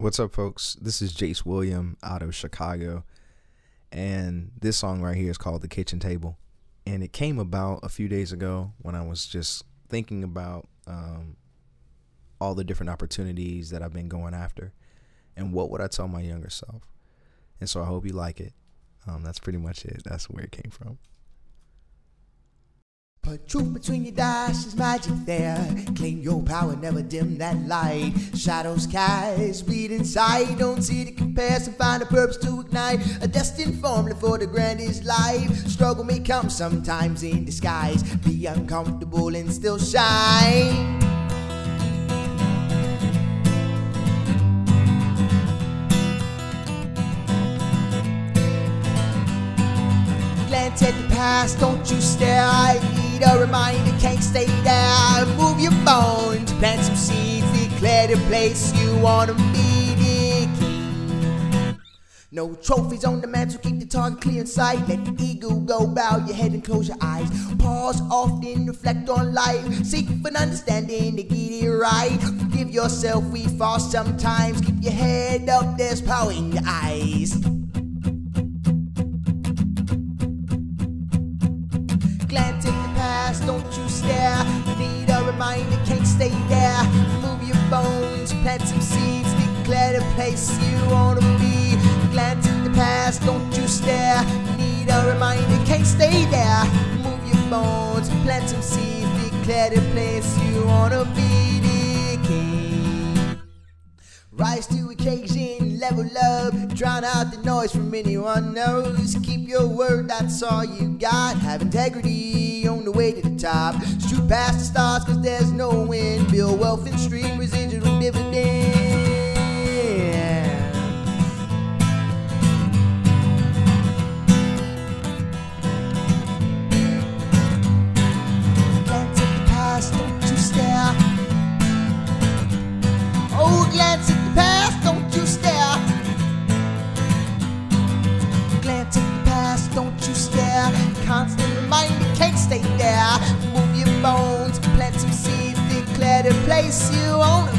What's up, folks? This is Jace William out of Chicago, and this song right here is called The Kitchen Table. And it came about a few days ago when I was just thinking about um, all the different opportunities that I've been going after and what would I tell my younger self. And so I hope you like it. Um, that's pretty much it. That's where it came from. Put truth between your there's magic there. Claim your power, never dim that light. Shadows cast, read inside. Don't see the comparison, find a purpose to ignite. A destined formula for the grandest life. Struggle may come sometimes in disguise. Be uncomfortable and still shine. Glance at the past, don't you stare. Need a reminder, can't stay there. Move your bones, plant some seeds, declare the place you wanna be the king. No trophies on the mantle, keep the target clear in sight. Let the ego go, bow your head and close your eyes. Pause often, reflect on life. Seek for an understanding to get it right. Forgive yourself, we fall sometimes. Keep your head up, there's power in your eyes. Glance don't you stare. Need a reminder, can't stay there. Move your bones, plant some seeds, declare the place you wanna be. Glance at the past, don't you stare. Need a reminder, can't stay there. Move your bones, plant some seeds, declare the place you wanna level up, drown out the noise from anyone knows. Keep your word, that's all you got. Have integrity on the way to the top. Shoot past the stars, cause there's no wind. Build wealth and stream residual you stare. Constant reminder, can't stay there. Move your bones, plant some seeds, declare the place you wanna